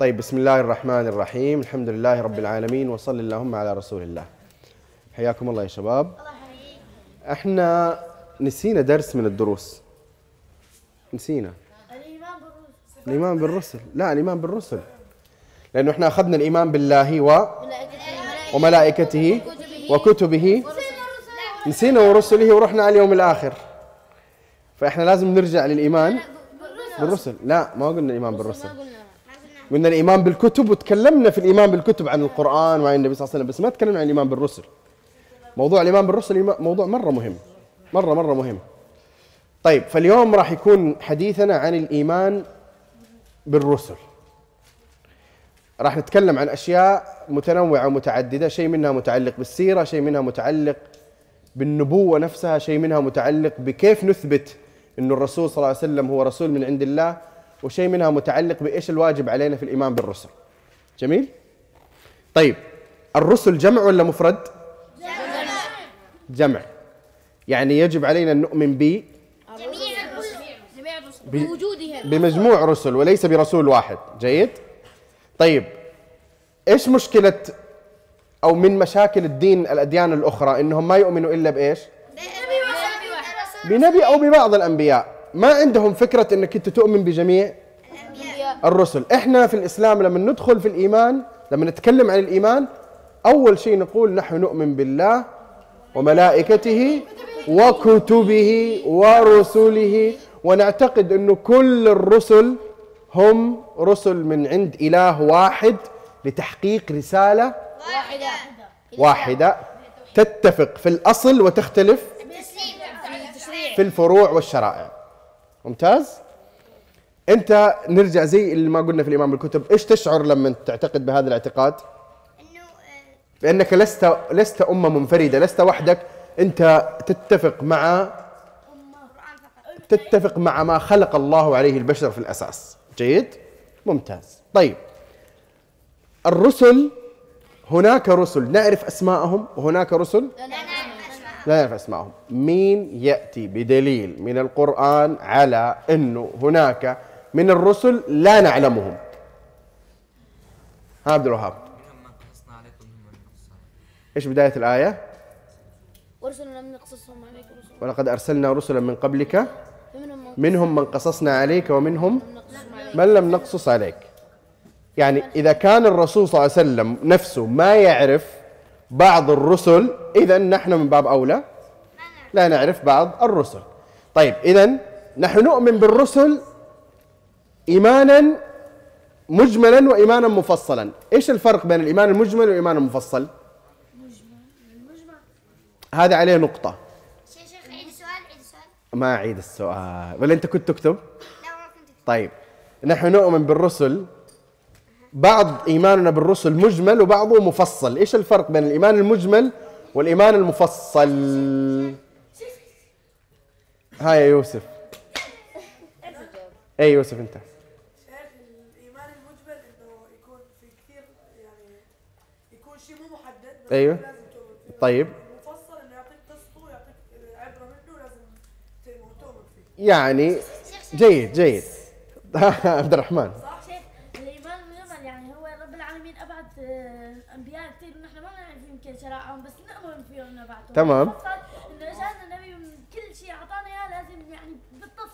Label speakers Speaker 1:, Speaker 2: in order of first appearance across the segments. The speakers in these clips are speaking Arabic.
Speaker 1: طيب بسم الله الرحمن الرحيم. الحمد لله رب العالمين وصل اللهم على رسول الله حياكم الله يا شباب. إحنا نسينا درس من الدروس. نسينا.
Speaker 2: الايمان بالرسل
Speaker 1: الإيمان بالرسل. لا الإيمان بالرسل. لأنه إحنا أخذنا الإيمان بالله و وملائكته وكتبه. نسينا ورسله ورحنا على اليوم الآخر. فإحنا لازم نرجع للإيمان بالرسل. لا ما قلنا الإيمان بالرسل. قلنا الإيمان بالكتب وتكلمنا في الإيمان بالكتب عن القرآن وعن النبي صلى الله عليه وسلم بس ما تكلمنا عن الإيمان بالرسل. موضوع الإيمان بالرسل موضوع مرة مهم. مره مرة مهم. طيب فاليوم راح يكون حديثنا عن الإيمان بالرسل. راح نتكلم عن أشياء متنوعة ومتعددة شيء منها متعلق بالسيرة شيء منها متعلق بالنبوة نفسها شيء منها متعلق بكيف نثبت انه الرسول صلى الله عليه وسلم هو رسول من عند الله. وشيء منها متعلق بإيش الواجب علينا في الإيمان بالرسل. جميل؟ طيب الرسل جمع ولا مفرد؟ جمع. يعني يجب علينا أن نؤمن ب؟
Speaker 2: جميع الرسل. جميع الرسل
Speaker 1: ب-
Speaker 2: بوجودهم.
Speaker 1: بمجموع رسل وليس برسول واحد. جيد؟ طيب إيش مشكلة أو من مشاكل الدين الأديان الأخرى إنهم ما يؤمنوا إلا بإيش؟ بنبي أو ببعض الأنبياء. ما عندهم فكرة إنك أنت تؤمن بجميع الرسل. إحنا في الإسلام لما ندخل في الإيمان لما نتكلم عن الإيمان أول شيء نقول نحن نؤمن بالله وملائكته وكتبه ورسله ونعتقد إنه كل الرسل هم رسل من عند إله واحد لتحقيق رسالة
Speaker 2: واحدة.
Speaker 1: واحدة تتفق في الأصل وتختلف في الفروع والشرائع. ممتاز. انت نرجع زي اللي ما قلنا في الايمان بالكتب إيش تشعر لما تعتقد بهذا الاعتقاد؟
Speaker 3: آه،
Speaker 1: بأنك لست لست أمة منفردة لست وحدك أنت تتفق مع تتفق مع ما خلق الله عليه البشر في الأساس. جيد؟ ممتاز. طيب. الرسل هناك رسل نعرف أسماءهم وهناك رسل؟ لا نعرف اسمائهم مين يأتي بدليل من القرآن على إنه هناك من الرسل لا نعلمهم؟ ها عبد الوهاب. إيش بداية الآية؟
Speaker 2: ورسلنا لم نقصصهم عليك رسل
Speaker 1: ولقد أرسلنا رسلا من قبلك. منهم من قصصنا. عليك ومنهم من لم نقصص عليك. يعني إذا كان الرسول صلى الله عليه وسلم نفسه ما يعرف بعض الرسل إذا نحن من باب أولى؟ لا نعرف بعض الرسل. طيب إذا نحن نؤمن بالرسل إيمانا مجملا وإيمانا مفصلا. إيش الفرق بين الإيمان المجمل والإيمان المفصل هذا عليه نقطة. ما أعيد السؤال. ولا أنت كنت تكتب؟
Speaker 3: لا ما كنت
Speaker 1: طيب نحن نؤمن بالرسل بعض إيماننا بالرسل مجمل وبعضه مفصل. إيش الفرق بين الإيمان المجمل والإيمان المفصل؟ ها يا يوسف. اي يوسف أنت؟
Speaker 4: شايف الإيمان المجمل إنه يكون في كثير يعني يكون شيء مو محدد بس. لازم تؤمن فيه
Speaker 1: طيب.
Speaker 4: المفصل إنه يعطيك قصته يعطيك عبره منه لازم تؤمن تؤمن فيه.
Speaker 1: يعني جيد جيد. عبد الرحمن
Speaker 2: شيخ الايمان المجمل يعني هو رب العالمين ابعد آه، انبياء كثير ونحن ما نعرف يمكن شرائعهم بس نؤمن فيهم بعدهم
Speaker 1: تمام.
Speaker 2: المفصل انه جاءنا النبي من كل شيء اعطانا اياه لازم يعني بالتفصيل نؤمن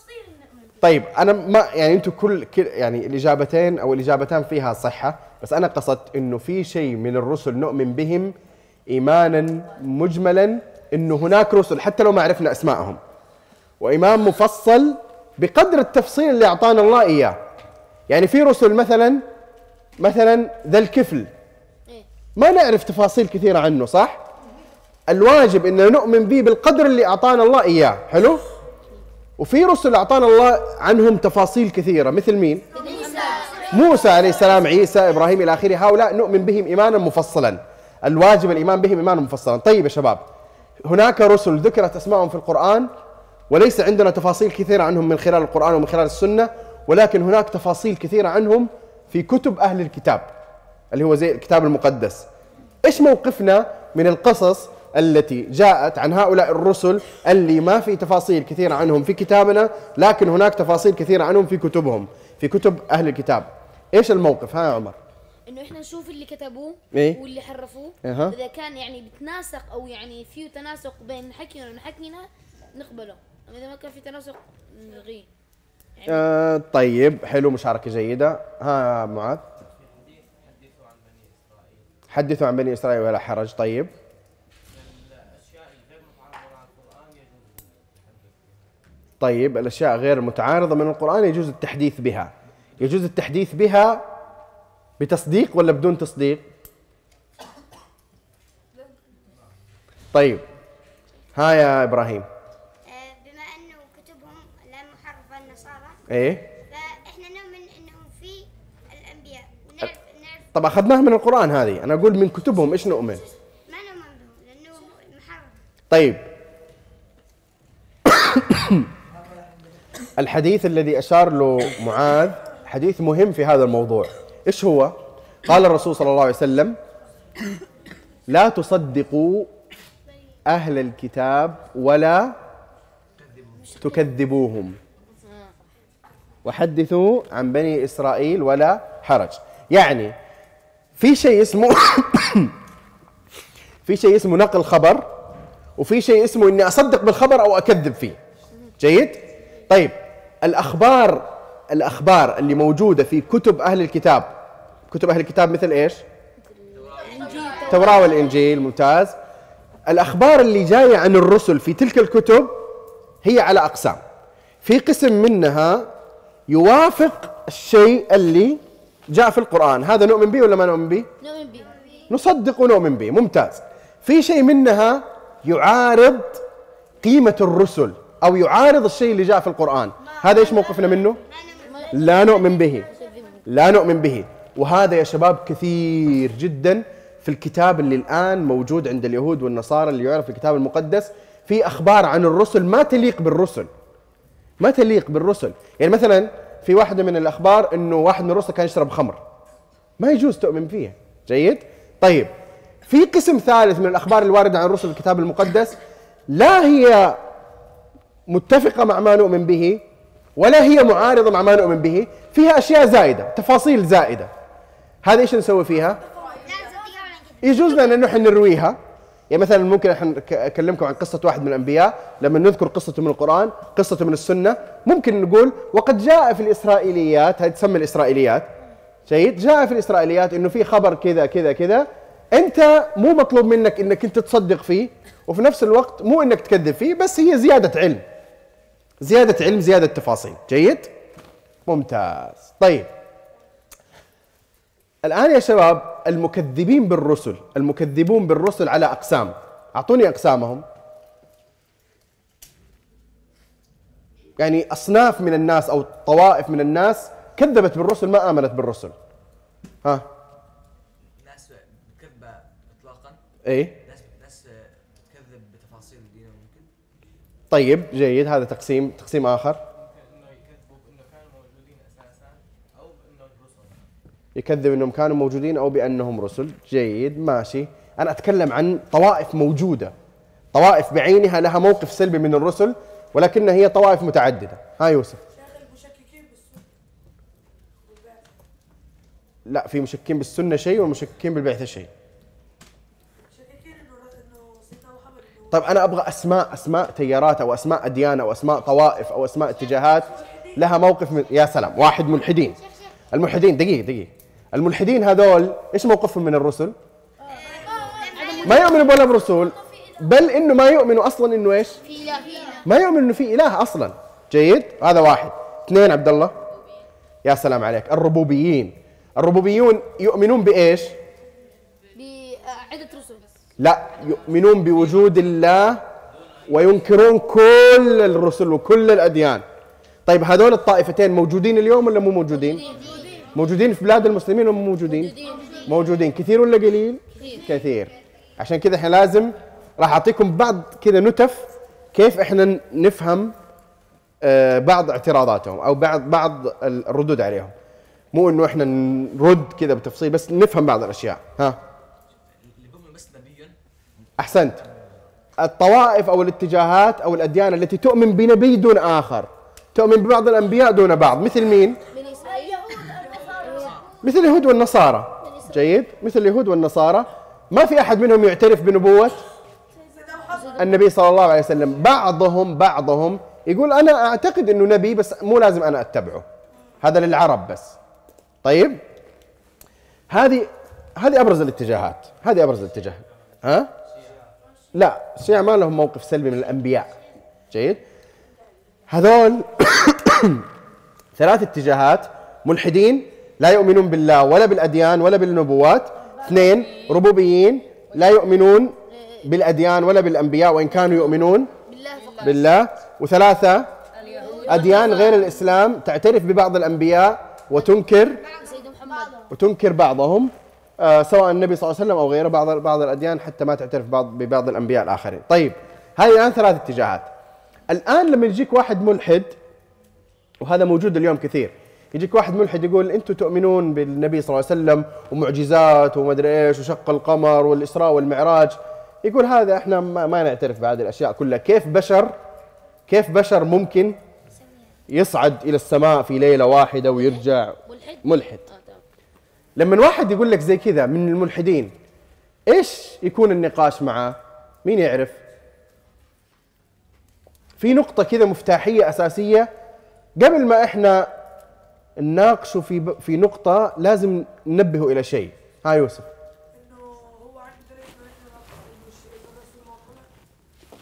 Speaker 2: فيه
Speaker 1: طيب أنا ما يعني أنتم كل كل- يعني الإجابتين أو الإجابتان فيها صحة بس أنا قصدت إنه في شيء من الرسل نؤمن بهم إيمانا مجملا إنه هناك رسل حتى لو ما عرفنا اسمائهم وايمان مفصل بقدر التفصيل اللي أعطانا الله إياه. يعني في رسل مثلا مثلا ذا الكفل. ما نعرف تفاصيل كثيرة عنه صح؟ الواجب إن نؤمن به بالقدر اللي أعطانا الله إياه. حلو؟ وفي رسل أعطانا الله عنهم تفاصيل كثيرة. مثل مين؟ موسى عليه السلام عيسى إبراهيم إلى آخره. هؤلاء نؤمن بهم إيمانا مفصلا. الواجب الإيمان بهم إيمانا مفصلا. طيب يا شباب هناك رسل ذكرت اسمائهم في القرآن وليس عندنا تفاصيل كثيرة عنهم من خلال القرآن ومن خلال السنة ولكن هناك تفاصيل كثيرة عنهم في كتب أهل الكتاب اللي هو زي الكتاب المقدس. إيش موقفنا من القصص التي جاءت عن هؤلاء الرسل اللي ما في تفاصيل كثيرة عنهم في كتابنا لكن هناك تفاصيل كثيرة عنهم في كتبهم في كتب أهل الكتاب. إيش الموقف؟ ها يا عمر.
Speaker 5: إنه إحنا نشوف اللي كتبوه
Speaker 1: إيه؟
Speaker 5: واللي حرفوه.
Speaker 1: أها.
Speaker 5: إذا كان يعني بتناسق أو يعني فيه تناسق بين حكينا وحكينا نقبله. أما إذا ما كان في تناسق نلغيه. يعني
Speaker 1: آه طيب حلو مشاركة جيدة. ها معاذ. حدثوا عن بني إسرائيل ولا حرج. طيب. طيب الأشياء غير المتعارضه من القرآن يجوز التحديث بها. يجوز التحديث بها بتصديق ولا بدون تصديق؟ طيب ها يا إبراهيم.
Speaker 3: آه، بما أنه كتبهم لا محرفه النصارى
Speaker 1: إيه؟
Speaker 3: فإحنا نؤمن إنه في الأنبياء. ونعرف نعرف
Speaker 1: طب أخذناها من القرآن هذه. أنا أقول من كتبهم إيش نؤمن؟
Speaker 3: ما نؤمن بهم لأنه محرف.
Speaker 1: طيب. الحديث الذي أشار له معاذ حديث مهم في هذا الموضوع. إيش هو؟ قال الرسول صلى الله عليه وسلم لا تصدقوا أهل الكتاب ولا تكذبوهم. وحدثوا عن بني إسرائيل ولا حرج. يعني في شيء اسمه في شيء اسمه نقل خبر وفي شيء اسمه إني أصدق بالخبر أو أكذب فيه. جيد؟ طيب. الأخبار الأخبار اللي موجودة في كتب أهل الكتاب. كتب أهل الكتاب مثل إيش؟ التوراه والإنجيل ممتاز. الأخبار اللي جاية عن الرسل في تلك الكتب هي على أقسام. في قسم منها يوافق الشيء اللي جاء في القرآن. هذا نؤمن به ولا ما نؤمن به؟
Speaker 5: نؤمن به.
Speaker 1: نصدق ونؤمن به. ممتاز. في شيء منها يعارض قيمة الرسل أو يعارض الشيء اللي جاء في القرآن. هذا إيش موقفنا منه؟ لا نؤمن به. لا نؤمن به. وهذا يا شباب كثير جدا في الكتاب اللي الآن موجود عند اليهود والنصارى اللي يعرف الكتاب المقدس. في أخبار عن الرسل ما تليق بالرسل. ما تليق بالرسل. يعني مثلا في واحدة من الأخبار أنه واحد من الرسل كان يشرب خمر. ما يجوز تؤمن فيها. جيد؟ طيب. في قسم ثالث من الأخبار الواردة عن الرسل في الكتاب المقدس لا هي متفقة مع ما نؤمن به. ولا هي معارضة مع ما نؤمن به. فيها أشياء زائدة تفاصيل زائدة. هذا إيش نسوي فيها؟ يجوز لنا أن نحن نرويها. يعني مثلا ممكن إحنا أكلمكم عن قصة واحد من الأنبياء. لما نذكر قصته من القرآن قصته من السنة ممكن نقول وقد جاء في الإسرائيليات هذه تسمى الإسرائيليات. جيد؟ جاء في الإسرائيليات إنه في خبر كذا كذا كذا. أنت مو مطلوب منك إنك أنت تصدق فيه وفي نفس الوقت مو إنك تكذب فيه بس هي زيادة علم. زيادة علم زيادة تفاصيل. جيد؟ ممتاز. طيب. الآن يا شباب المكذبين بالرسل المكذبون بالرسل على أقسام. أعطوني أقسامهم. يعني أصناف من الناس أو طوائف من الناس كذبت بالرسل ما آمنت بالرسل. ها؟
Speaker 6: ناس كذبة إطلاقا.
Speaker 1: إيه
Speaker 6: ناس ناس تكذب بتفاصيل الدين ممكن
Speaker 1: طيب جيد. هذا تقسيم تقسيم
Speaker 7: الرسل
Speaker 1: يكذب إنهم كانوا موجودين أو بأنهم رسل. جيد ماشي. أنا أتكلم عن طوائف موجودة. طوائف بعينها لها موقف سلبي من الرسل ولكنها هي طوائف متعددة. ها يوسف. لا في مشككين بالسنة شيء ومشككين بالبعثة شيء
Speaker 4: مشككين انه انه سيدنا محمد انه
Speaker 1: طيب أنا أبغى أسماء أسماء تيارات أو أسماء أديان أو أسماء طوائف أو أسماء اتجاهات. لها موقف من يا سلام واحد ملحدين. الملحدين دقيقة دقيقة. الملحدين هذول إيش موقفهم من الرسل؟ ما يؤمنوا ولا برسول بل إنه ما يؤمنوا أصلا
Speaker 5: إنه إيش؟
Speaker 1: ما يؤمن إنه في إله أصلا. جيد؟ هذا واحد. اثنين عبد الله. يا سلام عليك. الربوبيين. الربوبيون يؤمنون
Speaker 5: بإيش؟
Speaker 1: لا يؤمنون بوجود الله وينكرون كل الرسل وكل الأديان. طيب هذول الطائفتين موجودين اليوم ولا مو موجودين؟ موجودين. في بلاد المسلمين ولا مو موجودين؟ موجودين. كثير ولا قليل؟ كثير. عشان كذا إحنا لازم راح أعطيكم بعض كذا نتف كيف إحنا نفهم آه، بعض اعتراضاتهم أو بعض بعض الردود عليهم. مو إنه إحنا نرد كذا بتفصيل بس نفهم بعض الأشياء. ها
Speaker 6: اللي بيؤمن بس نبيا
Speaker 1: أحسنت. الطوائف أو الاتجاهات أو الأديان التي تؤمن بنبي دون آخر تؤمن ببعض الأنبياء دون بعض. مثل مين؟ مثل اليهود والنصارى. جيد. مثل اليهود والنصارى. ما في أحد منهم يعترف بنبوة؟ النبي صلى الله عليه وسلم. بعضهم بعضهم يقول أنا أعتقد إنه نبي بس مو لازم أنا أتبعه. هذا للعرب بس. طيب. هذه هذه أبرز الاتجاهات. هذه أبرز الاتجاهات ها؟ لا الشيعة ما لهم موقف سلبي من الأنبياء. جيد؟ هذول ثلاث اتجاهات ملحدين لا يؤمنون بالله ولا بالأديان ولا بالنبوات. اثنين ربوبيين لا يؤمنون بالأديان ولا بالأنبياء وإن كانوا يؤمنون
Speaker 5: بالله
Speaker 1: وثلاثة أديان غير الإسلام تعترف ببعض الأنبياء وتنكر وتنكر بعضهم. سواء النبي صلى الله عليه وسلم أو غيره بعض بعض الأديان حتى ما تعترف بعض ببعض الأنبياء الآخرين. طيب هذه الآن ثلاث اتجاهات. الآن لما يجيك واحد ملحد وهذا موجود اليوم كثير يجيك واحد ملحد يقول أنتم تؤمنون بالنبي صلى الله عليه وسلم ومعجزات ومدري إيش وشق القمر والإسراء والمعراج. يقول هذا إحنا ما, ما نعترف بهذه الأشياء كلها. كيف بشر كيف بشر ممكن يصعد إلى السماء في ليلة واحدة ويرجع
Speaker 5: ملحد.
Speaker 1: ملحد؟
Speaker 5: آه.
Speaker 1: لما واحد يقول لك زي كذا من الملحدين إيش يكون النقاش معه مين يعرف؟ في نقطة كذا مفتاحية أساسية. قبل ما إحنا نناقشه في ب... في نقطة لازم ننبهه إلى شيء. ها يوسف.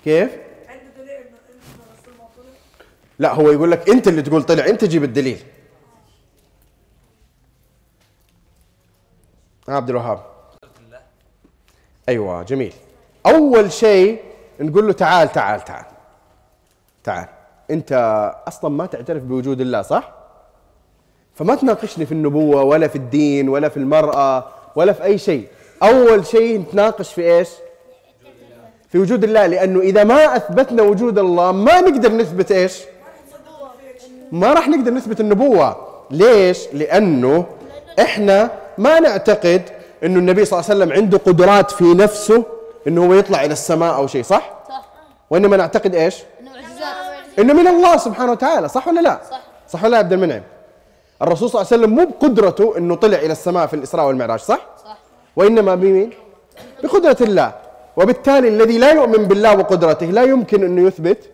Speaker 4: كيف؟ عنده دليل انه إنه الرسول ما طلع؟
Speaker 1: لا هو يقول لك أنت اللي تقول طلع أنت جيب الدليل. عبد الوهاب. أيوه جميل. أول شيء نقول له تعال تعال تعال. تعال. أنت أصلا ما تعترف بوجود الله صح؟ فما تناقشني في النبوة ولا في الدين ولا في المرأة ولا في أي شيء. أول شيء نتناقش في إيش؟ في وجود الله لأنه إذا ما أثبتنا وجود الله ما نقدر نثبت إيش؟ ما راح نقدر نثبت النبوة. ليش؟ لأنه إحنا ما نعتقد إنه النبي صلى الله عليه وسلم عنده قدرات في نفسه إنه هو يطلع إلى السماء أو شيء صح؟
Speaker 5: صح.
Speaker 1: وإنما نعتقد إيش؟
Speaker 5: إنه معجزات.
Speaker 1: إنه من الله سبحانه وتعالى صح ولا لا؟
Speaker 5: صح.
Speaker 1: صح ولا لا عبد المنعم؟ الرسول صلى الله عليه وسلم مو بقدرته إنه طلع إلى السماء في الإسراء والمعراج صح؟
Speaker 5: صح.
Speaker 1: وإنما بمين؟ بقدرة الله. وبالتالي الذي لا يؤمن بالله وقدرته لا يمكن إنه يثبت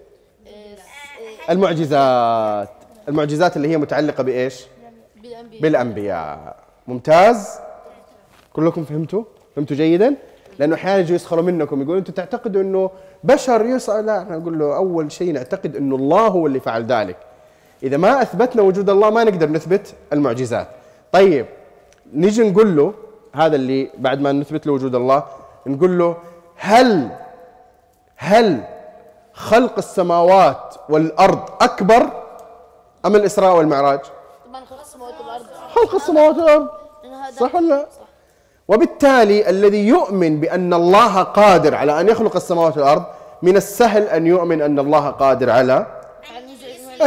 Speaker 1: المعجزات. المعجزات اللي هي متعلقة بإيش؟
Speaker 5: بالأنبياء.
Speaker 1: بالأنبياء. ممتاز. كلكم فهمتوا؟ فهمتوا جيدا؟ لأنه أحيانا يجوا يسخروا منكم يقولوا أنتم تعتقدوا إنه بشر يسأل لا إحنا نقول له أول شيء نعتقد إنه الله هو اللي فعل ذلك. إذا ما أثبتنا وجود الله ما نقدر نثبت المعجزات. طيب نيجي نقول له هذا اللي بعد ما نثبت له وجود الله نقول له هل هل خلق السماوات والأرض أكبر أم الإسراء والمعراج؟
Speaker 5: طبعا خلق السماوات والأرض.
Speaker 1: خلق السماوات
Speaker 5: والأرض.
Speaker 1: صح ولا لا؟
Speaker 5: صح.
Speaker 1: وبالتالي الذي يؤمن بأن الله قادر على أن يخلق السماوات والأرض من السهل أن يؤمن أن الله قادر على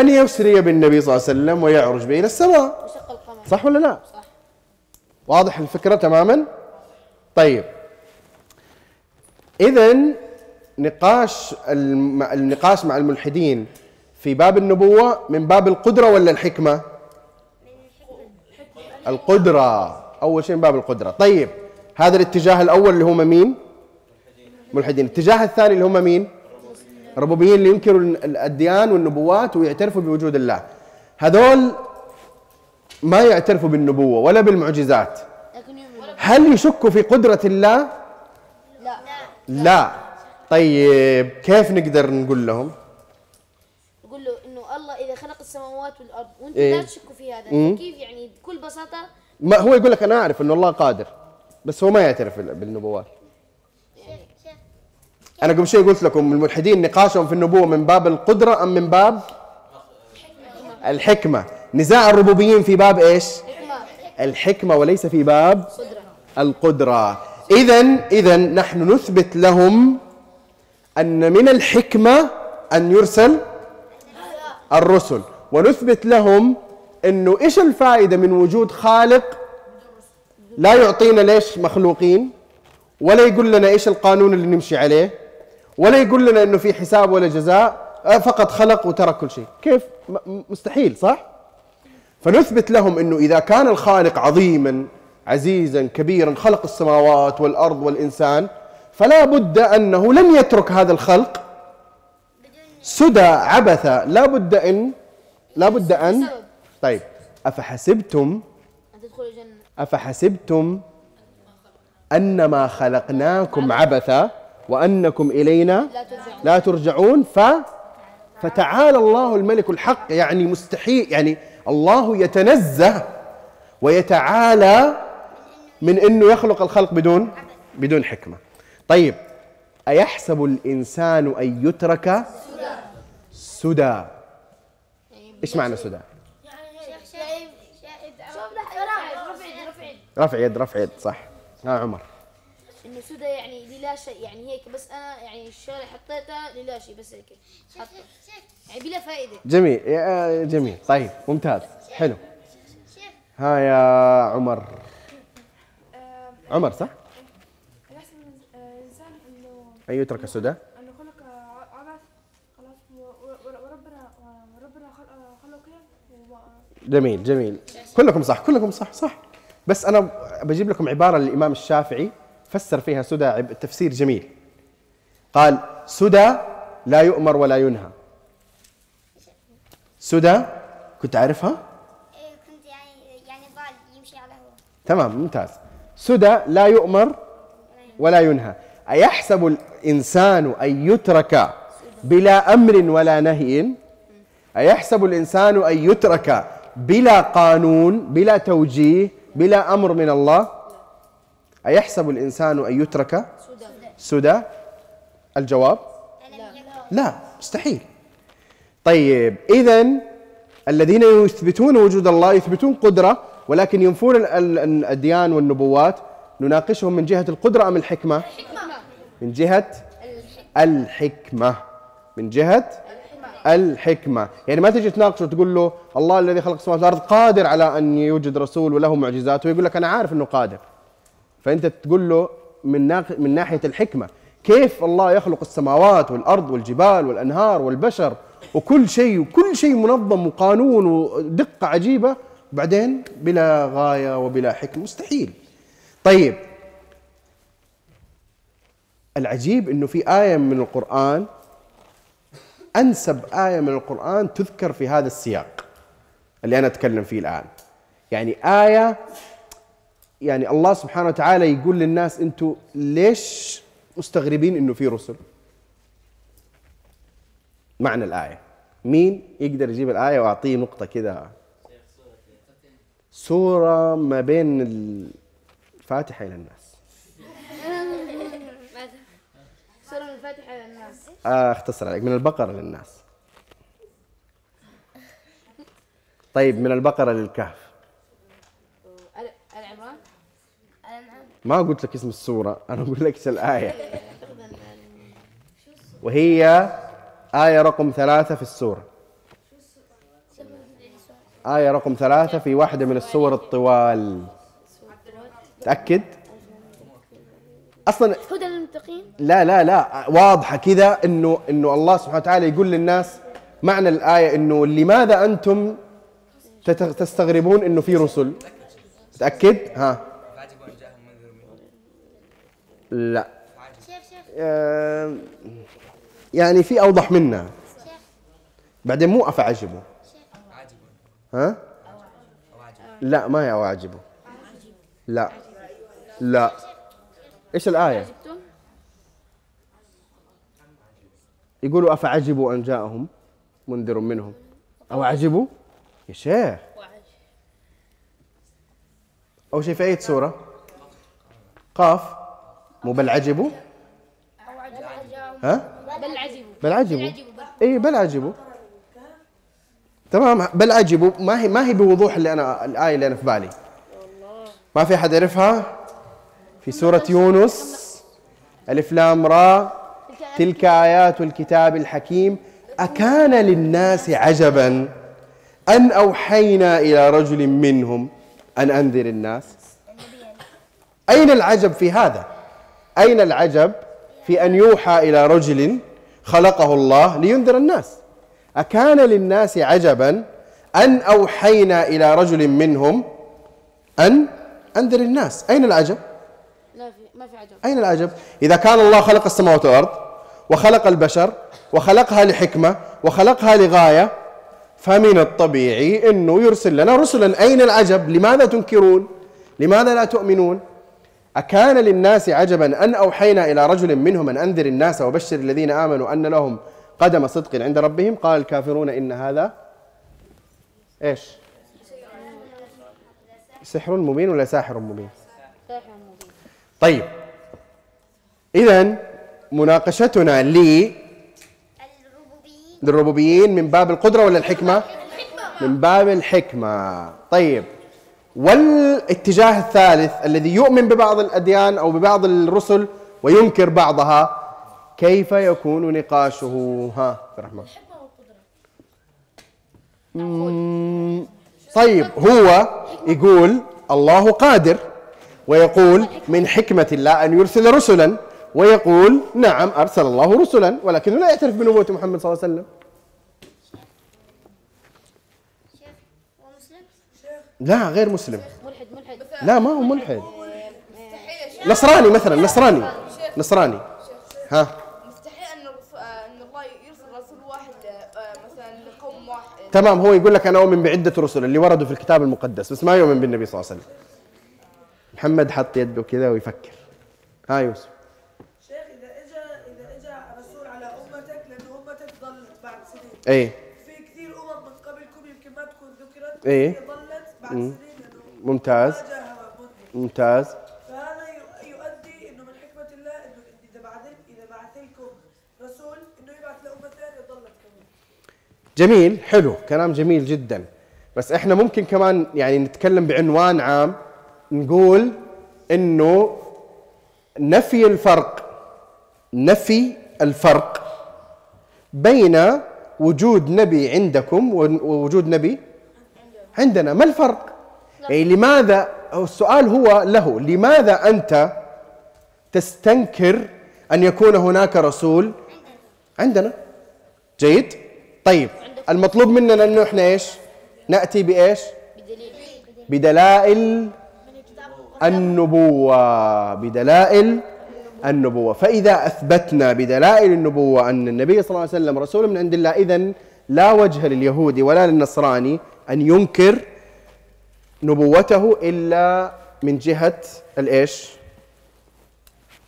Speaker 1: أن يسري بالنبي صلى الله عليه وسلم ويعرج به إلى السماء صح ولا لا؟
Speaker 5: صح.
Speaker 1: واضح الفكرة تماما؟ طيب. إذا نقاش الم- النقاش مع الملحدين في باب النبوة من باب القدرة ولا الحكمة؟ القدرة. أول شيء من باب القدرة طيب هذا الاتجاه الأول اللي هم مين؟ ملحدين الاتجاه الثاني اللي هم مين؟ الربوبيين اللي ينكروا الأديان والنبوات ويعترفوا بوجود الله هذول ما يعترفوا بالنبوة ولا بالمعجزات هل يشكوا في قدرة الله؟
Speaker 5: لا
Speaker 1: لا طيب كيف نقدر نقول لهم؟
Speaker 5: يقول له إنه الله إذا خلق السماوات والأرض وأنتم
Speaker 1: إيه.
Speaker 5: لا تشكوا في هذا
Speaker 1: مم.
Speaker 5: كيف يعني بكل بساطة
Speaker 1: ما هو يقول لك أنا أعرف أنه الله قادر بس هو ما يعترف بال- بالنبوات. أنا قبل شوي قلت لكم الملحدين نقاشهم في النبوة من باب القدرة أم من باب الحكمة؟ نزاع الربوبيين في باب إيش؟
Speaker 5: حكمه
Speaker 1: الحكمة وليس في باب
Speaker 5: قدره
Speaker 1: القدرة. إذا إذا نحن نثبت لهم أن من الحكمة أن يرسل الرسل ونثبت لهم أنه إيش الفائدة من وجود خالق لا يعطينا ليش مخلوقين؟ ولا يقول لنا إيش القانون اللي نمشي عليه؟ ولا يقول لنا أنه في حساب ولا جزاء؟ آه، فقط خلق وترك كل شيء. كيف؟ مستحيل صح؟ فنثبت لهم إنه إذا كان الخالق عظيما عزيزا كبيرا خلق السماوات والأرض والإنسان فلا بد أنه لم يترك هذا الخلق سدى عبثا لا بد ان لا بد ان. طيب أفحسبتم
Speaker 5: أن تدخل الجنة.
Speaker 1: أفحسبتم أنما خلقناكم عبثا وأنكم إلينا
Speaker 5: لا ترجعون.
Speaker 1: ف فتعالى الله الملك الحق يعني مستحيل يعني الله يتنزه ويتعالى من إنه يخلق الخلق بدون بدون حكمة. طيب أيحسب الإنسان أن يترك سدى. إيش معنى سدى؟
Speaker 5: رفع يد رفع يد
Speaker 1: صح. ها عمر.
Speaker 5: إنه سودا يعني للا شيء يعني هيك بس أنا يعني الشغلة حطيتها للا شيء بس هيك. يعني بلا فائدة.
Speaker 1: جميل. يا- جميل. طيب ممتاز. حلو. ها يا عمر. عمر صح؟
Speaker 8: يحسب الإنسان إنه
Speaker 1: أن يترك سدى
Speaker 8: إنه خلق عبث خلاص وربنا وربنا خلق خلق كده و-
Speaker 1: جميل جميل. كلكم صح كلكم صح صح. بس أنا بجيب لكم عبارة للإمام الشافعي فسر فيها سدى تفسير جميل. قال سدى لا يؤمر ولا ينهى. سدى كنت عارفها؟
Speaker 3: إيه، كنت يعني يعني ضال يمشي على هو.
Speaker 1: تمام ممتاز. سدى لا يؤمر ولا ينهى. أيحسب الإنسان أن يترك بلا أمر ولا نهي؟ أيحسب الإنسان أن يترك بلا قانون بلا توجيه؟ بلا أمر من الله. أيحسب الإنسان أن يترك سدى؟ الجواب؟ لا مستحيل. طيب إذا الذين يثبتون وجود الله يثبتون قدرة ولكن ينفون ال- ال- الأديان والنبوات. نناقشهم من جهة القدرة أم الحكمة؟ من جهة الحكمة. من جهة الحكمة. يعني ما تجي تناقشه وتقول له الله الذي خلق السماوات والأرض قادر على أن يوجد رسول وله معجزات ويقول لك أنا عارف أنه قادر. فأنت تقول له من. من ناحية الحكمة كيف الله يخلق السماوات والأرض والجبال والأنهار والبشر وكل شيء وكل شيء منظم وقانون ودقة عجيبة بعدين بلا غاية وبلا حكمة مستحيل. طيب. العجيب إنه في آية من القرآن أنسب آية من القرآن تذكر في هذا السياق اللي أنا أتكلم فيه الآن. يعني آية يعني الله سبحانه وتعالى يقول للناس أنتم ليش مستغربين أنه في رسل؟ معنى الآية. مين يقدر يجيب الآية وأعطيه نقطة كذا سورة ما بين الفاتحة إلى الناس
Speaker 5: سورة من الفاتحة للناس.
Speaker 1: آه اختصر عليك. من البقرة للناس. طيب من البقرة للكهف.
Speaker 5: آل- آل عمران؟
Speaker 1: ما قلت لك اسم السورة أنا أقول لك إيش الآية. وهي آية رقم ثلاثة في السورة. آية رقم ثلاثة في واحدة من السور الطوال. تأكد؟ أصلا
Speaker 5: هدى للمتقين؟
Speaker 1: لا لا لا. واضحة كذا إنه إنه الله سبحانه وتعالى يقول للناس معنى الآية إنه لماذا أنتم تستغربون إنه في رسل؟ تأكد؟ ها. لا. آه، يعني في أوضح منها بعدين مو افعجبوا ها؟ لا ما هي اواعجبوا لا. لا. إيش الآية؟
Speaker 5: عجبتم
Speaker 1: يقولوا أفعجبوا أن جاءهم منذر منهم. أو عجبوا يا شيخ. أول شيء في أي سورة؟ قاف. مو بل عجبوا؟ ها؟
Speaker 5: بل عجبوا.
Speaker 1: بل عجبوا. اي بل عجبوا. تمام. بل عجبوا. ما هي ما هي بوضوح اللي أنا الآية اللي أنا في بالي. ما في أحد يعرفها؟ في سورة يونس. ألف لام را. تلك آيات الكتاب الحكيم. أكان للناس عجبا أن أوحينا إلى رجل منهم أن أنذر الناس. أين العجب في هذا؟ أين العجب في أن يوحى إلى رجل خلقه الله لينذر الناس؟ أكان للناس عجبا أن أوحينا إلى رجل منهم أن أنذر الناس. أين العجب؟
Speaker 5: ما في عجب
Speaker 1: أين العجب؟ إذا كان الله خلق السماوات والأرض وخلق البشر وخلقها لحكمة وخلقها لغاية فمن الطبيعي أنه يرسل لنا رسلا أين العجب؟ لماذا تنكرون؟ لماذا لا تؤمنون؟ أكان للناس عجبا أن أوحينا إلى رجل منهم أن أنذر الناس وبشر الذين آمنوا أن لهم قدم صدق عند ربهم قال الكافرون إن هذا إيش سحر مبين ولا ساحر مبين طيب. إذا مناقشتنا ل
Speaker 3: الربوبيين.
Speaker 1: للربوبيين من باب القدرة ولا الحكمة؟ من باب الحكمة. طيب. والاتجاه الثالث الذي يؤمن ببعض الأديان أو ببعض الرسل وينكر بعضها كيف يكون نقاشه؟ ها الرحمن. طيب. هو يقول الله قادر. ويقول من حكمة الله أن يرسل رسلا. ويقول نعم أرسل الله رسلا ولكنه لا يعترف بنبوة محمد صلى الله عليه وسلم. لا غير مسلم.
Speaker 5: ملحد ملحد.
Speaker 1: لا ما هو ملحد. نصراني مثلا نصراني. نصراني. ها.
Speaker 8: مستحيل أن أن الله يرسل رسول واحد آه، مثلا لقوم واحد.
Speaker 1: تمام هو يقول لك أنا أؤمن بعدة رسل اللي وردوا في الكتاب المقدس بس ما يؤمن بالنبي صلى الله عليه وسلم. محمد حط يده كذا ويفكر. ها يوسف.
Speaker 4: شيخ إذا اجى إذا اجى رسول على أمتك أمتك ضلت بعد سنين.
Speaker 1: إيه.
Speaker 4: في كثير أمم من قبلكم يمكن ما تكون ذكرت. هي ضلت بعد سنين
Speaker 1: ممتاز. ممتاز.
Speaker 4: فهذا يؤ- يؤدي إنه من حكمة الله إنه إذا بعث إذا بعث لكم رسول إنه يبعث لأمة ثانية ضلت كمان.
Speaker 1: جميل. حلو. كلام جميل جدا. بس إحنا ممكن كمان يعني نتكلم بعنوان عام. نقول إنه نفي الفرق نفي الفرق بين وجود نبي عندكم ووجود نبي عندنا. ما الفرق؟ يعني لماذا؟ السؤال هو له. لماذا أنت تستنكر أن يكون هناك رسول عندنا؟ جيد؟ طيب المطلوب مننا انه إحنا إيش؟ نأتي بإيش؟ بدلائل النبوة بدلائل النبوة. فإذا أثبتنا بدلائل النبوة أن النبي صلى الله عليه وسلم رسول من عند الله اذا لا وجه لليهودي ولا للنصراني أن ينكر نبوته إلا من الإيش؟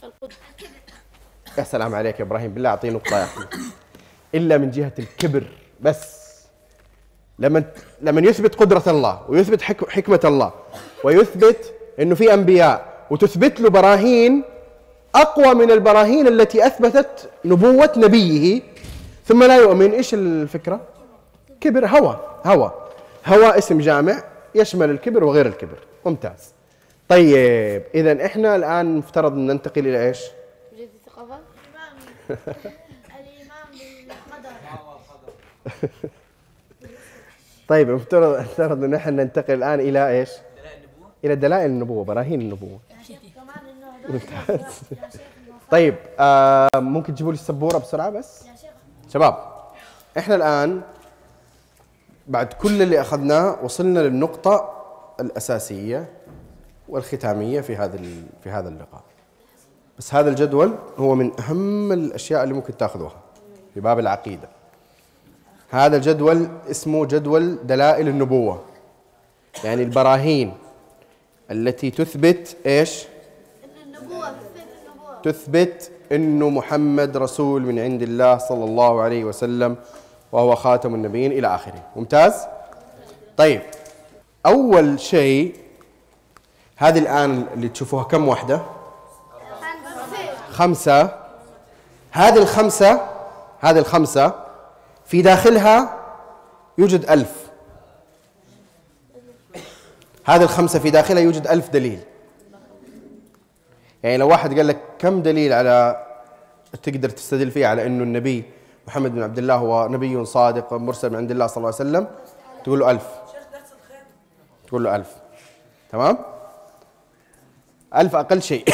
Speaker 5: القدر
Speaker 1: يا سلام عليك يا إبراهيم بالله أعطيه نقطة يا أخي. إلا من جهة الكبر بس. لما لما يثبت قدرة الله ويثبت حك- حكمة الله ويثبت إنه في أنبياء. وتثبت له براهين أقوى من البراهين التي أثبتت نبوة نبيه. ثم لا يؤمن. إيش الفكرة؟ كبر. هوى هوى هوى اسم جامع يشمل الكبر وغير الكبر. ممتاز. طيب إذا إحنا الآن مفترض أن ننتقل إلى إيش؟
Speaker 5: وجدت الثقافة
Speaker 2: الايمان بالقدر
Speaker 1: طيب المفترض إن إحنا ننتقل الآن إلى إيش؟ إلى دلائل النبوة براهين
Speaker 2: النبوة.
Speaker 1: طيب آه ممكن تجيبوا لي السبورة بسرعة بس؟ شباب إحنا الآن بعد كل اللي أخذناه وصلنا للنقطة الأساسية والختامية في هذا في هذا اللقاء. بس هذا الجدول هو من أهم الأشياء اللي ممكن تأخذوها في باب العقيدة. هذا الجدول اسمه جدول دلائل النبوة. يعني البراهين. التي تثبت إيش؟
Speaker 2: النبوه
Speaker 1: تثبت انه محمد رسول من عند الله صلى الله عليه وسلم وهو خاتم النبيين إلى آخره. ممتاز؟ طيب أول شيء هذه الآن اللي تشوفوها كم واحدة؟ خمسة. هذه الخمسة هذه الخمسة في داخلها يوجد ألف. هذه الخمسة في داخلها يوجد ألف دليل. يعني لو واحد قال لك كم دليل على تقدر تستدل فيه على إنه النبي محمد بن عبد الله هو نبي صادق مرسل من عند الله صلى الله عليه وسلم تقول له ألف. تقول له ألف. تمام؟ ألف أقل شيء.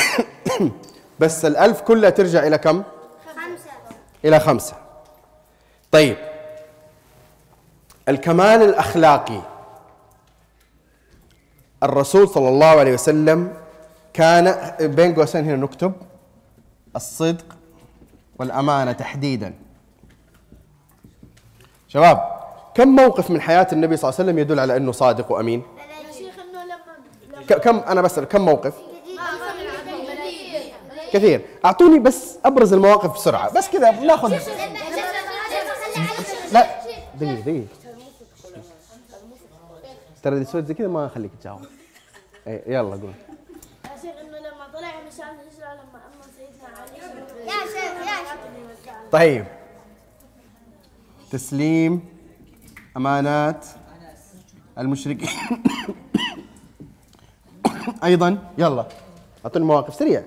Speaker 1: بس الألف كلها ترجع إلى كم؟
Speaker 3: خمسة.
Speaker 1: إلى خمسة. طيب. الكمال الأخلاقي. الرسول صلى الله عليه وسلم كان بين قوسين هنا نكتب الصدق والامانه تحديدا شباب كم موقف من حياه النبي صلى الله عليه وسلم يدل على انه صادق ك- كم أنا بسال كم موقف كثير اعطوني بس ابرز المواقف بسرعة بس كذا بناخذ لا دقيقه دقيقه ترى اذا سويت زي كذا ما أخليك تجاوب. إيه، يلا قول.
Speaker 2: يا شيخ إنه لما طلع الهجره لما اما سيدنا علي
Speaker 3: يا شيخ يا شيخ.
Speaker 1: طيب. تسليم أمانات المشركين. أيضا يلا. أعطوني مواقف سريع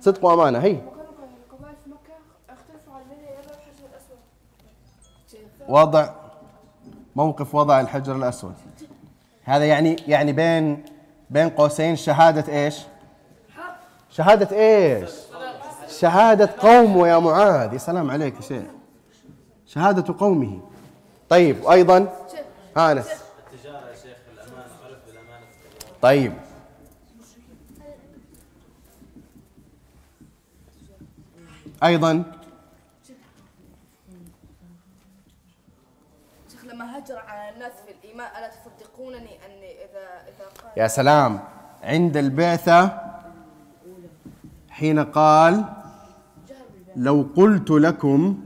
Speaker 1: صدق وأمانة هي. وضع موقف وضع الحجر الأسود. هذا يعني يعني بين بين قوسين شهادة إيش؟ شهادة إيش؟ شهادة قومه يا معاذ. يا سلام عليك يا شيخ. شهادة قومه. طيب وأيضا ها أنس. طيب. أيضا؟
Speaker 9: شيخ لما هجر على الناس في الإيمان ألا أني إذا إذا قال
Speaker 1: يا سلام. عند البعثة حين قال لو قلت لكم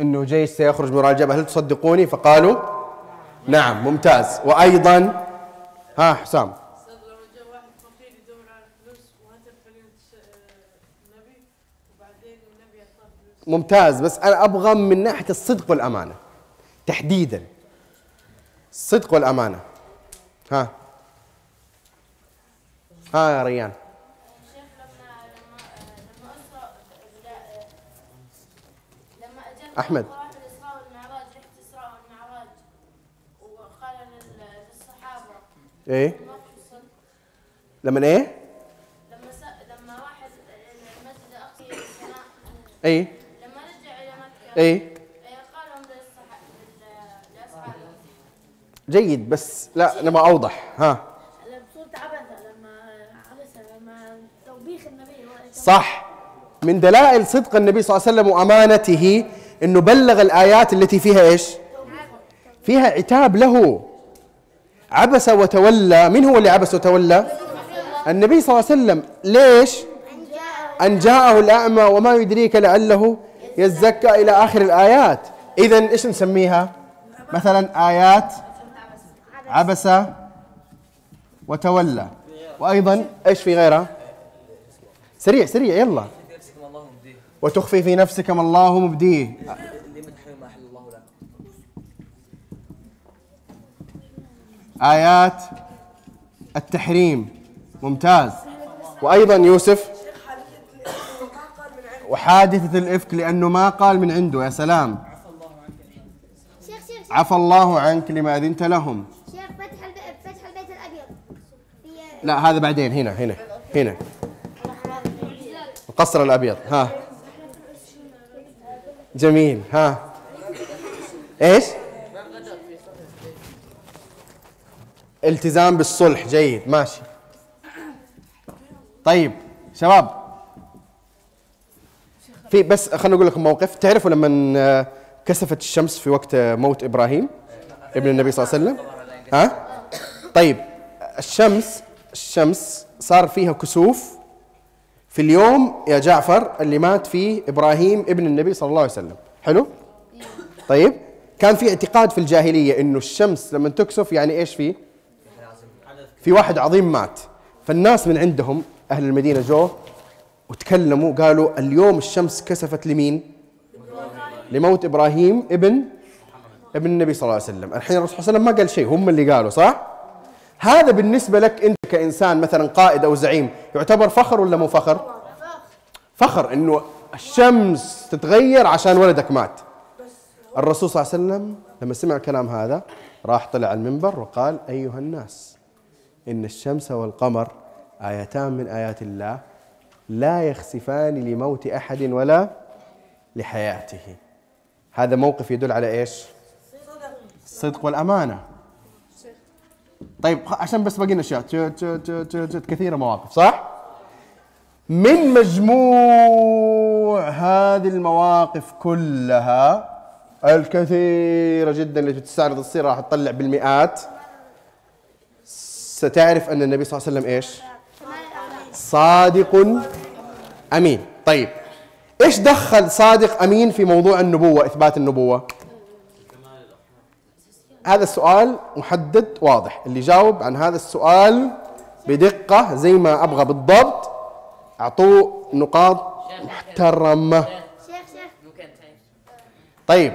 Speaker 1: إنه جيش سيخرج من الجبل هل تصدقوني؟ فقالوا نعم ممتاز. وأيضا ها حسام. ممتاز. بس أنا أبغى من ناحية الصدق والأمانة تحديدا. الصدق والأمانة. ها. ها يا ريان. أحمد.
Speaker 2: إيه؟
Speaker 1: لما إيه؟
Speaker 2: لما س... لما راح المسجد الاقصى
Speaker 1: إيه؟
Speaker 2: لما رجع إلى
Speaker 1: مكة
Speaker 2: إيه، قال لهم للصح... لل- لاصحابه
Speaker 1: جيد بس لا نبغى أوضح ها.
Speaker 2: عبثة لما لما توبيخ النبي
Speaker 1: صح. من دلائل صدق النبي صلى الله عليه وسلم وأمانته إنه بلغ الآيات التي فيها إيش؟ فيها عتاب له. عبس وتولى. من هو اللي عبس وتولى؟ النبي صلى الله عليه وسلم. ليش؟ أن جاءه الأعمى. وما يدريك لعله يزكى إلى آخر الآيات. إذا إيش نسميها؟ مثلا آيات عبس وتولى. وأيضا إيش في غيرها؟ سريع سريع يلا. وتخفي في نفسك ما الله مبديه. آيات التحريم. ممتاز. وأيضا يوسف. وحادثة الإفك لأنه ما قال من عنده يا سلام. عفى الله عنك لما أذنت لهم
Speaker 3: شيخ فتح الب... فتح البيت الابيض في
Speaker 1: لا هذا بعدين هنا هنا هنا. القصر الأبيض ها. جميل ها. إيش؟ التزام بالصلح جيد ماشي. طيب شباب. في بس خليني أقول لكم موقف. تعرفوا لما آه، كسفت الشمس في وقت آه، موت إبراهيم ابن النبي صلى الله عليه وسلم؟ ها؟ طيب الشمس الشمس صار فيها كسوف. في اليوم يا جعفر اللي مات فيه إبراهيم ابن النبي صلى الله عليه وسلم. حلو؟ طيب. كان في اعتقاد في الجاهلية إنه الشمس لما تكسف يعني إيش فيه في واحد عظيم مات. فالناس من عندهم أهل المدينة جو وتكلموا قالوا اليوم الشمس كسفت لمين؟ لموت إبراهيم ابن ابن النبي صلى الله عليه وسلم. الحين الرسول صلى الله عليه وسلم ما قال شيء هم اللي قالوا صح؟ هذا بالنسبة لك أنت كإنسان مثلا قائد أو زعيم يعتبر فخر ولا مو فخر؟ فخر إنه الشمس تتغير عشان ولدك مات. الرسول صلى الله عليه وسلم لما سمع الكلام هذا راح طلع المنبر وقال أيها الناس إن الشمس والقمر آيتان من آيات الله لا يخسفان لموت أحد ولا لحياته. هذا موقف يدل على إيش؟ الصدق والأمانة. طيب عشان بس باقي لنا اشياء كثيرة مواقف صح؟ من مجموع هذه المواقف كلها الكثيرة جدا اللي بتستعرض تصير راح تطلع بالمئات. ستعرف أن النبي صلى الله عليه وسلم إيش؟ صادق أمين. طيب إيش دخل صادق أمين في موضوع النبوة إثبات النبوة؟ هذا السؤال محدد واضح اللي جاوب عن هذا السؤال بدقة زي ما أبغى بالضبط أعطوه نقاط محترمة طيب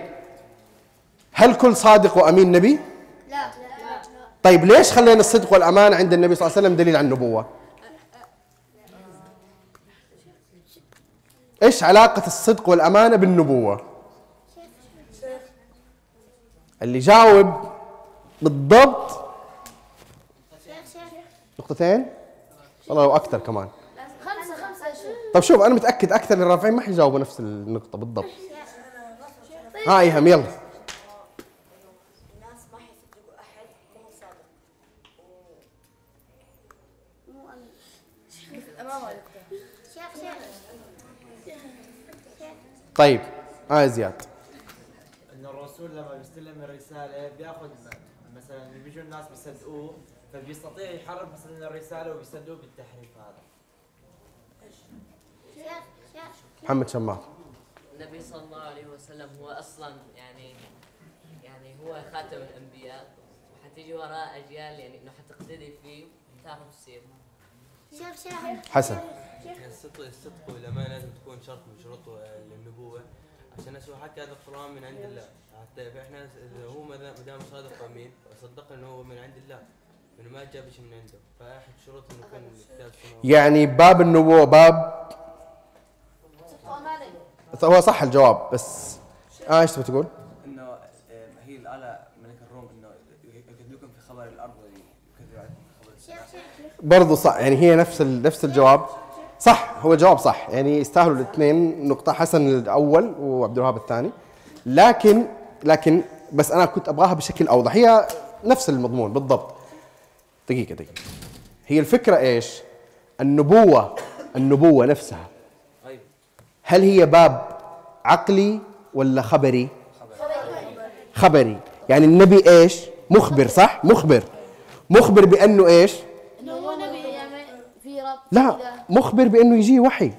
Speaker 1: هل كل صادق وأمين نبي؟
Speaker 3: لا
Speaker 1: طيب ليش خلينا الصدق والأمانة عند النبي صلى الله عليه وسلم دليل على النبوة؟ إيش علاقة الصدق والأمانة بالنبوة؟ اللي جاوب بالضبط. نقطتين؟ والله لو أكثر كمان.
Speaker 2: خمسة شيخ
Speaker 1: طيب شوف أنا متأكد أكثر اللي رافعين ما حيجاوبوا نفس النقطة بالضبط. ها إيهام يلا.
Speaker 9: الناس ما حيصدقوا احد وهو صادق الامام
Speaker 3: شيخ شيخ
Speaker 1: طيب آه زياد
Speaker 10: ان الرسول لما بيستلم الرسالة بياخذ مثلا بيجوا الناس بيصدقوه فبيستطيع يحرف مثلا الرسالة وبيصدقوه بالتحريف هذا.
Speaker 1: محمد شماط
Speaker 11: النبي صلى الله عليه وسلم هو أصلا يعني يعني هو خاتم الأنبياء. وحتيجي وراه أجيال يعني إنه حتقتدي فيه وتاخذ سيره
Speaker 3: شيخ شيخ.
Speaker 1: حسن.
Speaker 6: يعني الصدق الصدق والامانه لازم تكون شرط من شروط النبوه عشان أسوي حتى هذا القرآن من عند الله حتى إحنا إذا هو ما دام صادق وأمين صدقنا إنه هو من عند الله إنه ما جاب شيء من عنده فأحد شروط إنه يكون الكتاب
Speaker 1: يعني باب النبوة باب هو صح الجواب بس آه إيش تبي تقول؟
Speaker 7: إنه آه، هي الآلة ملك الروم إنه يكذبكم في خبر
Speaker 3: الأرض
Speaker 1: برضو صح يعني هي نفس. نفس الجواب صح هو الجواب صح يعني يستاهلوا الاثنين نقطة حسن الأول وعبد الوهاب الثاني لكن لكن بس أنا كنت أبغاها بشكل أوضح هي نفس المضمون بالضبط دقيقة دقيقة هي الفكرة إيش؟ النبوة النبوة نفسها هل هي باب عقلي ولا خبري؟ خبري يعني النبي إيش؟ مخبر صح؟ مخبر مخبر
Speaker 5: بأنه إيش؟
Speaker 1: لا. مخبر بأنه يجي وحي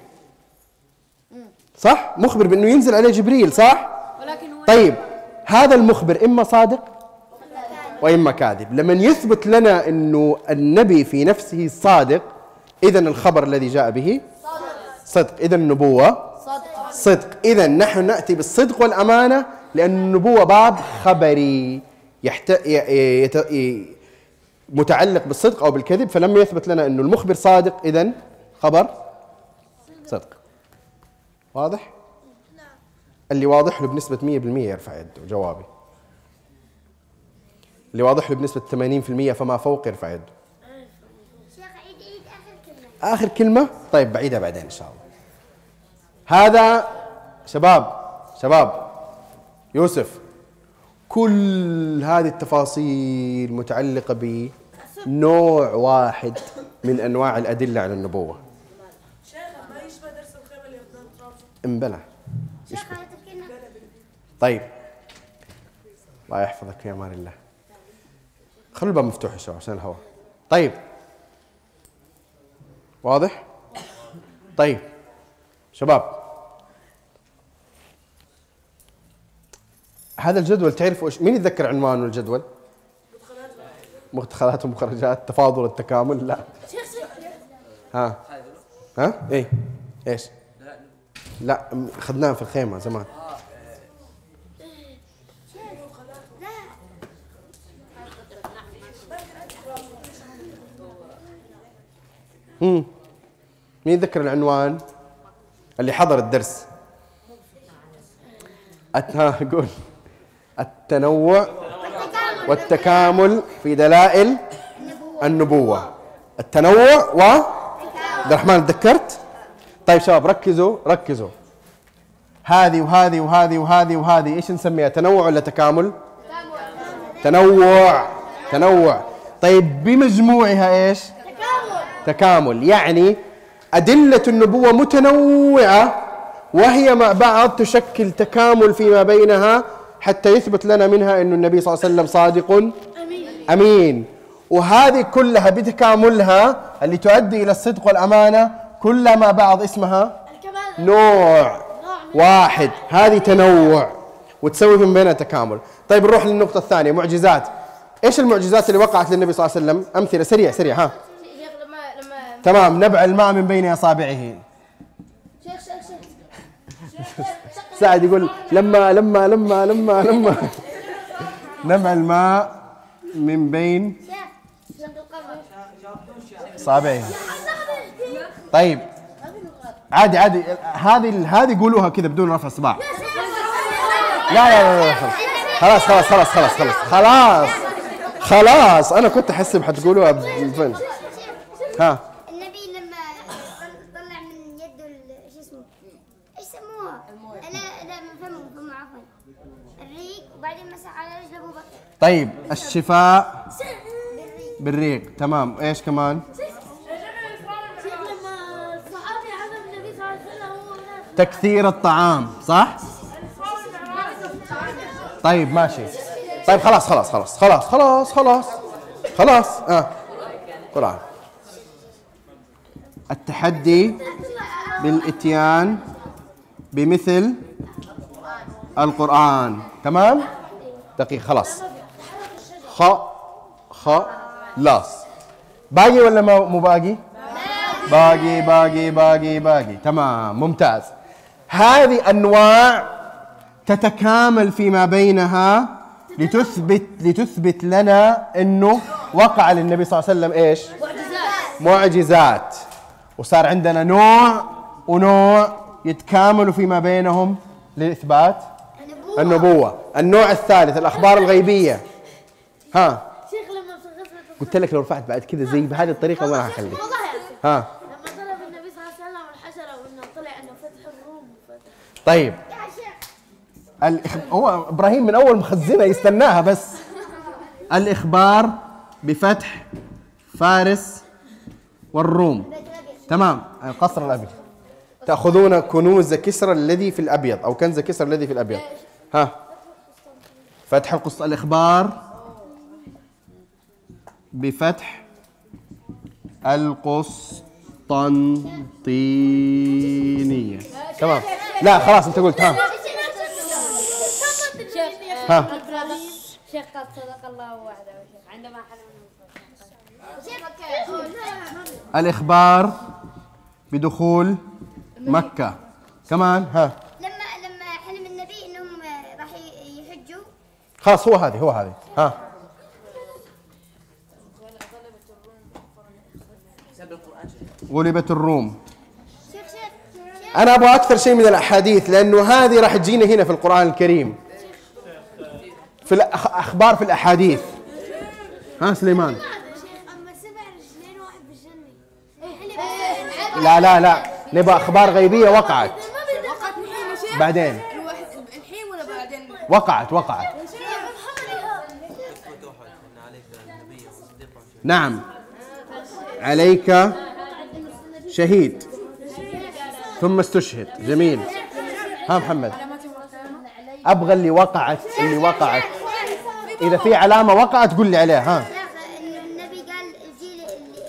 Speaker 1: صح؟ مخبر بأنه ينزل عليه جبريل صح؟
Speaker 5: ولكن هو
Speaker 1: طيب هذا المخبر إما صادق وإما كاذب لما يثبت لنا أنه النبي في نفسه صادق اذا الخبر الذي جاء به صدق اذا
Speaker 5: النبوة
Speaker 1: صدق إذا نحن نأتي بالصدق والأمانة لأن النبوة باب خبري يحت... ي... ي... متعلق بالصدق أو بالكذب فلما يثبت لنا أنه المخبر صادق. إذا خبر صدق. واضح؟ اللي واضح له بنسبة 100% يرفع يده جوابي. اللي واضح له بنسبة 80% فما فوق يرفع يده.
Speaker 3: شيخ عيد عيد آخر كلمة.
Speaker 1: آخر كلمة؟ طيب بعيدها بعدين إن شاء الله. هذا شباب شباب يوسف كل هذه التفاصيل متعلقة بنوع واحد من أنواع الأدلة على النبوة.
Speaker 4: شيخ ما يشبه درس الخيمه اللي
Speaker 3: كلمه
Speaker 1: طيب. الله يحفظك في أمان الله. خلوا الباب مفتوح يا شباب عشان الهواء. طيب. واضح؟ طيب. شباب. هذا الجدول تعرفوا إيش؟ مين يتذكر عنوانه الجدول؟ مدخلات ومخرجات تفاضل التكامل لا. ها. ها؟ إيه. إيش؟ لا م- خدناه في الخيمة زمان.
Speaker 3: لا
Speaker 1: مم. مين يتذكر العنوان؟ اللي حضر الدرس. ها قول. التنوع. والتكامل في دلائل النبوة. التنوع و عبد الرحمن تذكرت؟ طيب شباب ركزوا ركزوا. هذه وهذه وهذه وهذه وهذه إيش نسميها؟ تنوع ولا تكامل؟ تنوع. تنوع. طيب بمجموعها إيش؟ تكامل. يعني أدلة النبوة متنوعة وهي مع بعض تشكل تكامل فيما بينها حتى يثبت لنا منها أن النبي صلى الله عليه وسلم صادق.
Speaker 2: آمين.
Speaker 1: أمين. وهذه كلها بتكاملها اللي تؤدي إلى الصدق والأمانة كلها مع بعض اسمها
Speaker 2: الكمال.
Speaker 1: نوع واحد. هذه تنوع وتسوي من بينها تكامل. طيب نروح للنقطة الثانية معجزات. إيش المعجزات اللي وقعت للنبي صلى الله عليه وسلم؟ أمثلة سريع سريع ها.
Speaker 5: شيخ لما لما
Speaker 1: تمام نبع الماء من بين أصابعه.
Speaker 5: شيخ. شيخ شيخ.
Speaker 1: سعد يقول لما لما لما لما لما. نبع الماء من بين اصابعه طيب. عادي عادي. هذه هذه قولوها كذا بدون رفع صباع. لا لا لا, لا خلاص. خلاص خلاص خلاص خلاص خلاص. خلاص. أنا كنت احسب حتقولوها بالفن ها
Speaker 3: النبي لما طل- طلع من يده ال- شو اسمه إيش سموها؟ لا لا من فمه من فمه عفوا الريق وبعدين مسح على رجل ابو بكر
Speaker 1: طيب الشفاء بالريق. تمام. إيش كمان؟ تكثير الطعام صح؟ طيب ماشي. طيب خلاص خلاص خلاص خلاص خلاص خلاص خلاص. آه. قرآن التحدي بالإتيان بمثل القرآن تمام؟ دقيقة خلاص. خ خ لاص باقي ولا ما- مو باقي؟ باقي باقي باقي باقي. تمام ممتاز. هذه أنواع تتكامل فيما بينها لتثبت لتثبت لنا إنه وقع للنبي صلى الله عليه وسلم إيش؟ معجزات. وصار عندنا نوع ونوع يتكاملوا فيما بينهم لإثبات النبوة. النوع الثالث الأخبار الغيبية. ها.
Speaker 2: شيخ لما
Speaker 1: قلت لك لو رفعت بعد كذا زي بهذه الطريقة ما
Speaker 2: يا شيخ
Speaker 1: ها.
Speaker 2: لما ضرب النبي صلى الله عليه وسلم الحجرة وإنه طلع إنه فتح الروم وفتح.
Speaker 1: طيب. هو إبراهيم من أول مخزنة يستناها بس. الإخبار بفتح فارس والروم. تمام. القصر الأبيض. تأخذون كنوز كسرى الذي في الأبيض أو كنز كسرى الذي في الأبيض. ها. فتح القص الإخبار بفتح القسطنطينية. تمام. لا خلاص انت قلت ها. ها.
Speaker 5: شيخ قد صدق الله وعده عندما حلم
Speaker 1: الإخبار بدخول مكة. كمان ها.
Speaker 3: لما لما حلم النبي إنهم راح يحجوا.
Speaker 1: خلاص هو هذه هو هذه ها. غلبت الروم. أنا أبغى أكثر شيء من الأحاديث لأنه هذه راح تجينا هنا في القرآن الكريم. في الأخبار في الأحاديث. ها سليمان؟ لا لا لا. نبغى أخبار غيبية وقعت.
Speaker 5: بعدين
Speaker 9: الواحد الحين ولا بعدين؟
Speaker 1: وقعت وقعت. نعم. عليك شهيد. ثم استشهد. جميل. ها محمد. أبغى اللي وقعت اللي وقعت. إذا في علامة وقعت قول لي عليها ها.
Speaker 3: النبي قال الجيل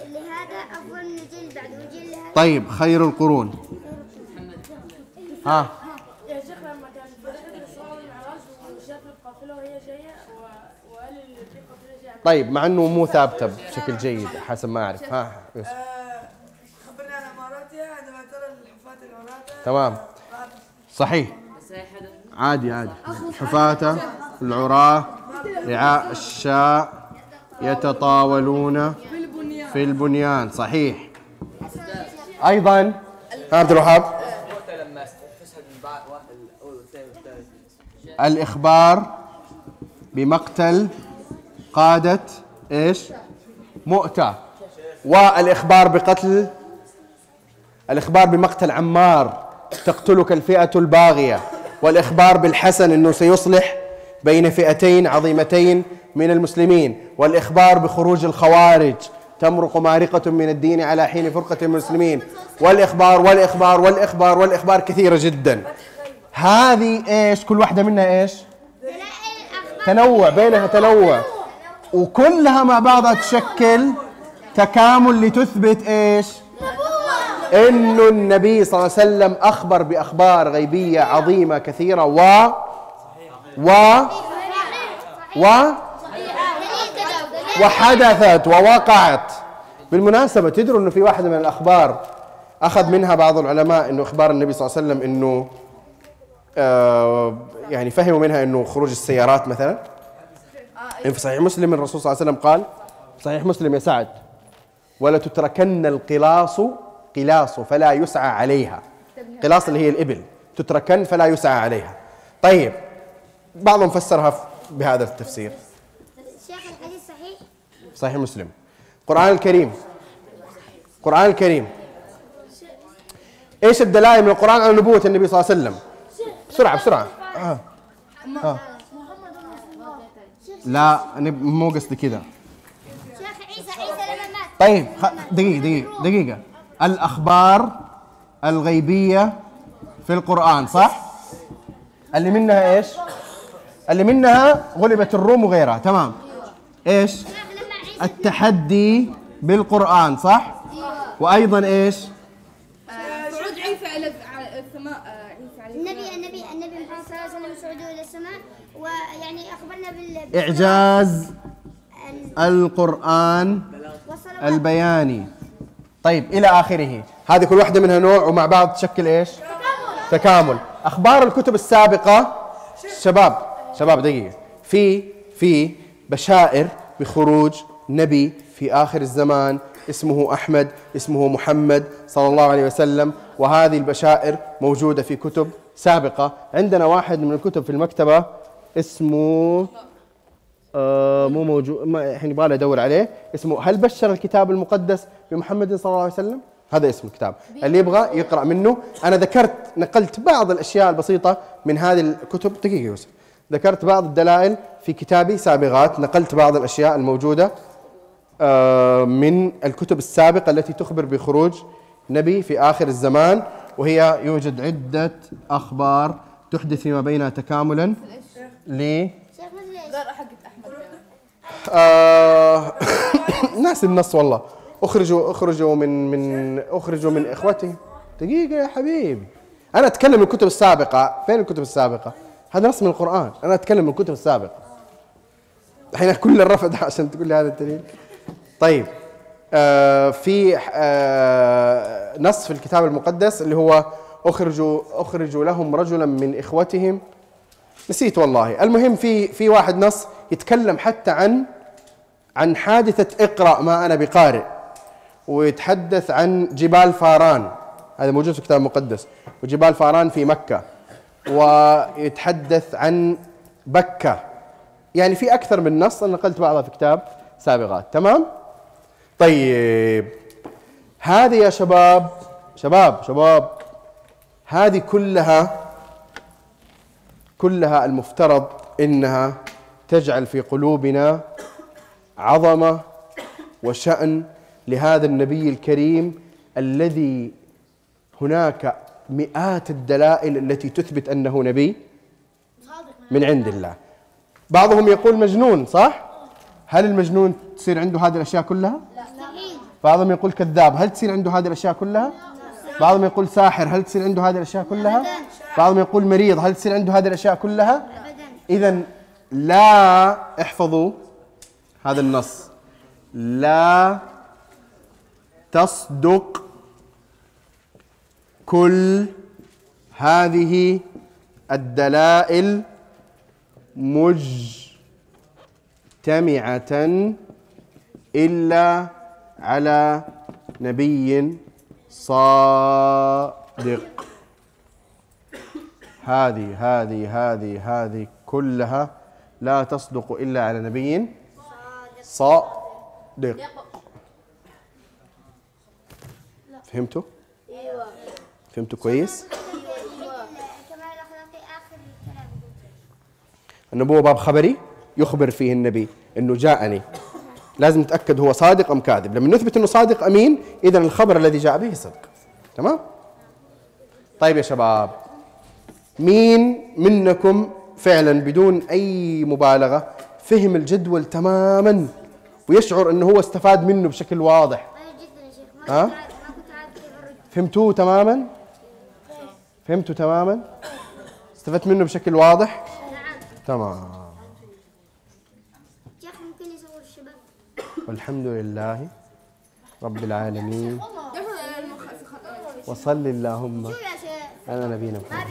Speaker 3: اللي, هذا أفضل من الجيل اللي بعده والجيل اللي هذا
Speaker 1: طيب خير القرون. ها.
Speaker 8: يا شيخ لما كان رحلة الإسراء والمعراج وشاف القافلة وهي جاية وقال اللي في قافلة جاية
Speaker 1: طيب مع إنه مو ثابتة بشكل جيد حسب ما أعرف. ها يوسف
Speaker 4: آه، خبرني عن اماراتها عندما ترى الحفاة العراة
Speaker 1: تمام. صحيح. عادي عادي. حفاة العراة رعاء الشاء يتطاولون في البنيان. صحيح. أيضا. عبد الوهاب. الإخبار بمقتل قادة إيش؟ مؤتة. والإخبار بقتل الإخبار بمقتل عمار. تقتلك الفئة الباغية. والإخبار بالحسن أنه سيصلح بين فئتين عظيمتين من المسلمين. والإخبار بخروج الخوارج. تمرق مارقة من الدين على حين فرقة المسلمين. والإخبار والإخبار والإخبار والإخبار كثيرة جدا. هذه إيش؟ كل واحدة منها إيش؟ تنوع بينها تنوع. وكلها مع بعضها تشكل تكامل لتثبت إيش؟ انه النبي صلى الله عليه وسلم أخبر بأخبار غيبية عظيمة كثيرة و و و وحدثت ووقعت. بالمناسبة تدروا إنه في واحدة من الأخبار أخذ منها بعض العلماء إنه أخبار النبي صلى الله عليه وسلم إنه آه يعني فهموا منها إنه خروج السيارات مثلا. في صحيح مسلم الرسول صلى الله عليه وسلم قال صحيح مسلم يا سعد ولا تتركن القلاص قلاص فلا يسعى عليها. قلاص اللي هي الإبل. تتركن فلا يسعى عليها. طيب بعضهم فسرها بهذا التفسير.
Speaker 3: شيخ الحديث صحيح؟
Speaker 1: صحيح مسلم. القرآن الكريم. القرآن الكريم. إيش الدلائل من القرآن على نبوة النبي صلى الله عليه وسلم؟ بسرعة بسرعة. آه. آه. لا أنا مو قصدي كذا.
Speaker 3: شيخ عيسى عيسى لما مات.
Speaker 1: طيب دقيقة دقيقة دقيقة. الأخبار الغيبية في القرآن صح؟ اللي منها إيش؟ اللي منها غلبت الروم وغيرها تمام إيش؟ التحدي بالقرآن صح؟ وأيضا إيش؟
Speaker 9: صعود عيسى على السماء عيسى عليه
Speaker 3: النبي النبي النبي محمد صلى الله عليه وسلم صعوده إلى السماء ويعني أخبرنا بال
Speaker 1: إعجاز القرآن
Speaker 3: والصلوات
Speaker 1: البياني طيب إلى آخره. هذه كل واحدة منها نوع ومع بعض تشكل إيش؟ تكامل. أخبار الكتب السابقة؟ شباب شباب دقيقة. في في بشائر بخروج نبي في آخر الزمان اسمه أحمد اسمه محمد صلى الله عليه وسلم وهذه البشائر موجودة في كتب سابقة. عندنا واحد من الكتب في المكتبة اسمه آه مو موجود ما الحين يبغى ادور عليه. اسمه هل بشر الكتاب المقدس بمحمد صلى الله عليه وسلم؟ هذا اسم الكتاب. اللي يبغى يقرأ منه. أنا ذكرت نقلت بعض الأشياء البسيطة من هذه الكتب. دقيقة يوسف. ذكرت بعض الدلائل في كتابي سابغات نقلت بعض الأشياء الموجودة آه من الكتب السابقة التي تخبر بخروج نبي في آخر الزمان وهي يوجد عدة أخبار تحدث فيما بينها تكاملا ل آه ناس النص والله. اخرجوا اخرجوا من من اخرجوا من اخوتهم دقيقة يا حبيبي. أنا أتكلم من الكتب السابقة. فين الكتب السابقة؟ هذا نص من القرآن. أنا أتكلم من الكتب السابقة. الحين كل الرفض عشان تقول لي هذا الدليل. طيب. آه في آه نص في الكتاب المقدس اللي هو اخرجوا اخرجوا لهم رجلا من إخوتهم. نسيت والله. المهم في في واحد نص يتكلم حتى عن عن حادثة اقرأ ما أنا بقارئ ويتحدث عن جبال فاران. هذا موجود في الكتاب المقدس وجبال فاران في مكة ويتحدث عن بكة. يعني في أكثر من نص أنا نقلت بعضها في كتاب سابقات تمام؟ طيب. هذه يا شباب شباب شباب هذه كلها كلها المفترض إنها تجعل في قلوبنا عظمة وشأن لهذا النبي الكريم الذي هناك مئات الدلائل التي تثبت أنه نبي من عند الله. بعضهم يقول مجنون صح؟ هل المجنون تصير عنده هذه الأشياء كلها؟ بعضهم يقول كذاب هل تصير عنده هذه الأشياء كلها؟ بعضهم يقول ساحر هل تصير عنده هذه الأشياء كلها؟ بعضهم يقول مريض هل تصير عنده هذه الأشياء كلها؟ اذا لا احفظوا هذا النص. لا تصدق كل هذه الدلائل مجتمعة إلا على نبي صادق. هذه هذه هذه هذه كلها لا تصدق إلا على نبي صادق فهمتوا؟ أيوه. فهمتوا كويس؟ النبوة باب خبري يخبر فيه النبي إنه جاءني. لازم نتاكد هو صادق أم كاذب. لما نثبت إنه صادق أمين اذا الخبر الذي جاء به صدق. تمام؟ طيب يا شباب مين منكم فعلا بدون أي مبالغة فهم الجدول تماما ويشعر إنه هو استفاد منه بشكل واضح. ها؟ فهمتوه تماما؟ فهمتوا تماما؟ استفدت منه بشكل واضح؟
Speaker 3: نعم.
Speaker 1: تمام.
Speaker 3: شيخ ممكن يصور الشباب؟
Speaker 1: والحمد لله رب العالمين. وصل اللهم. على نبينا محمد.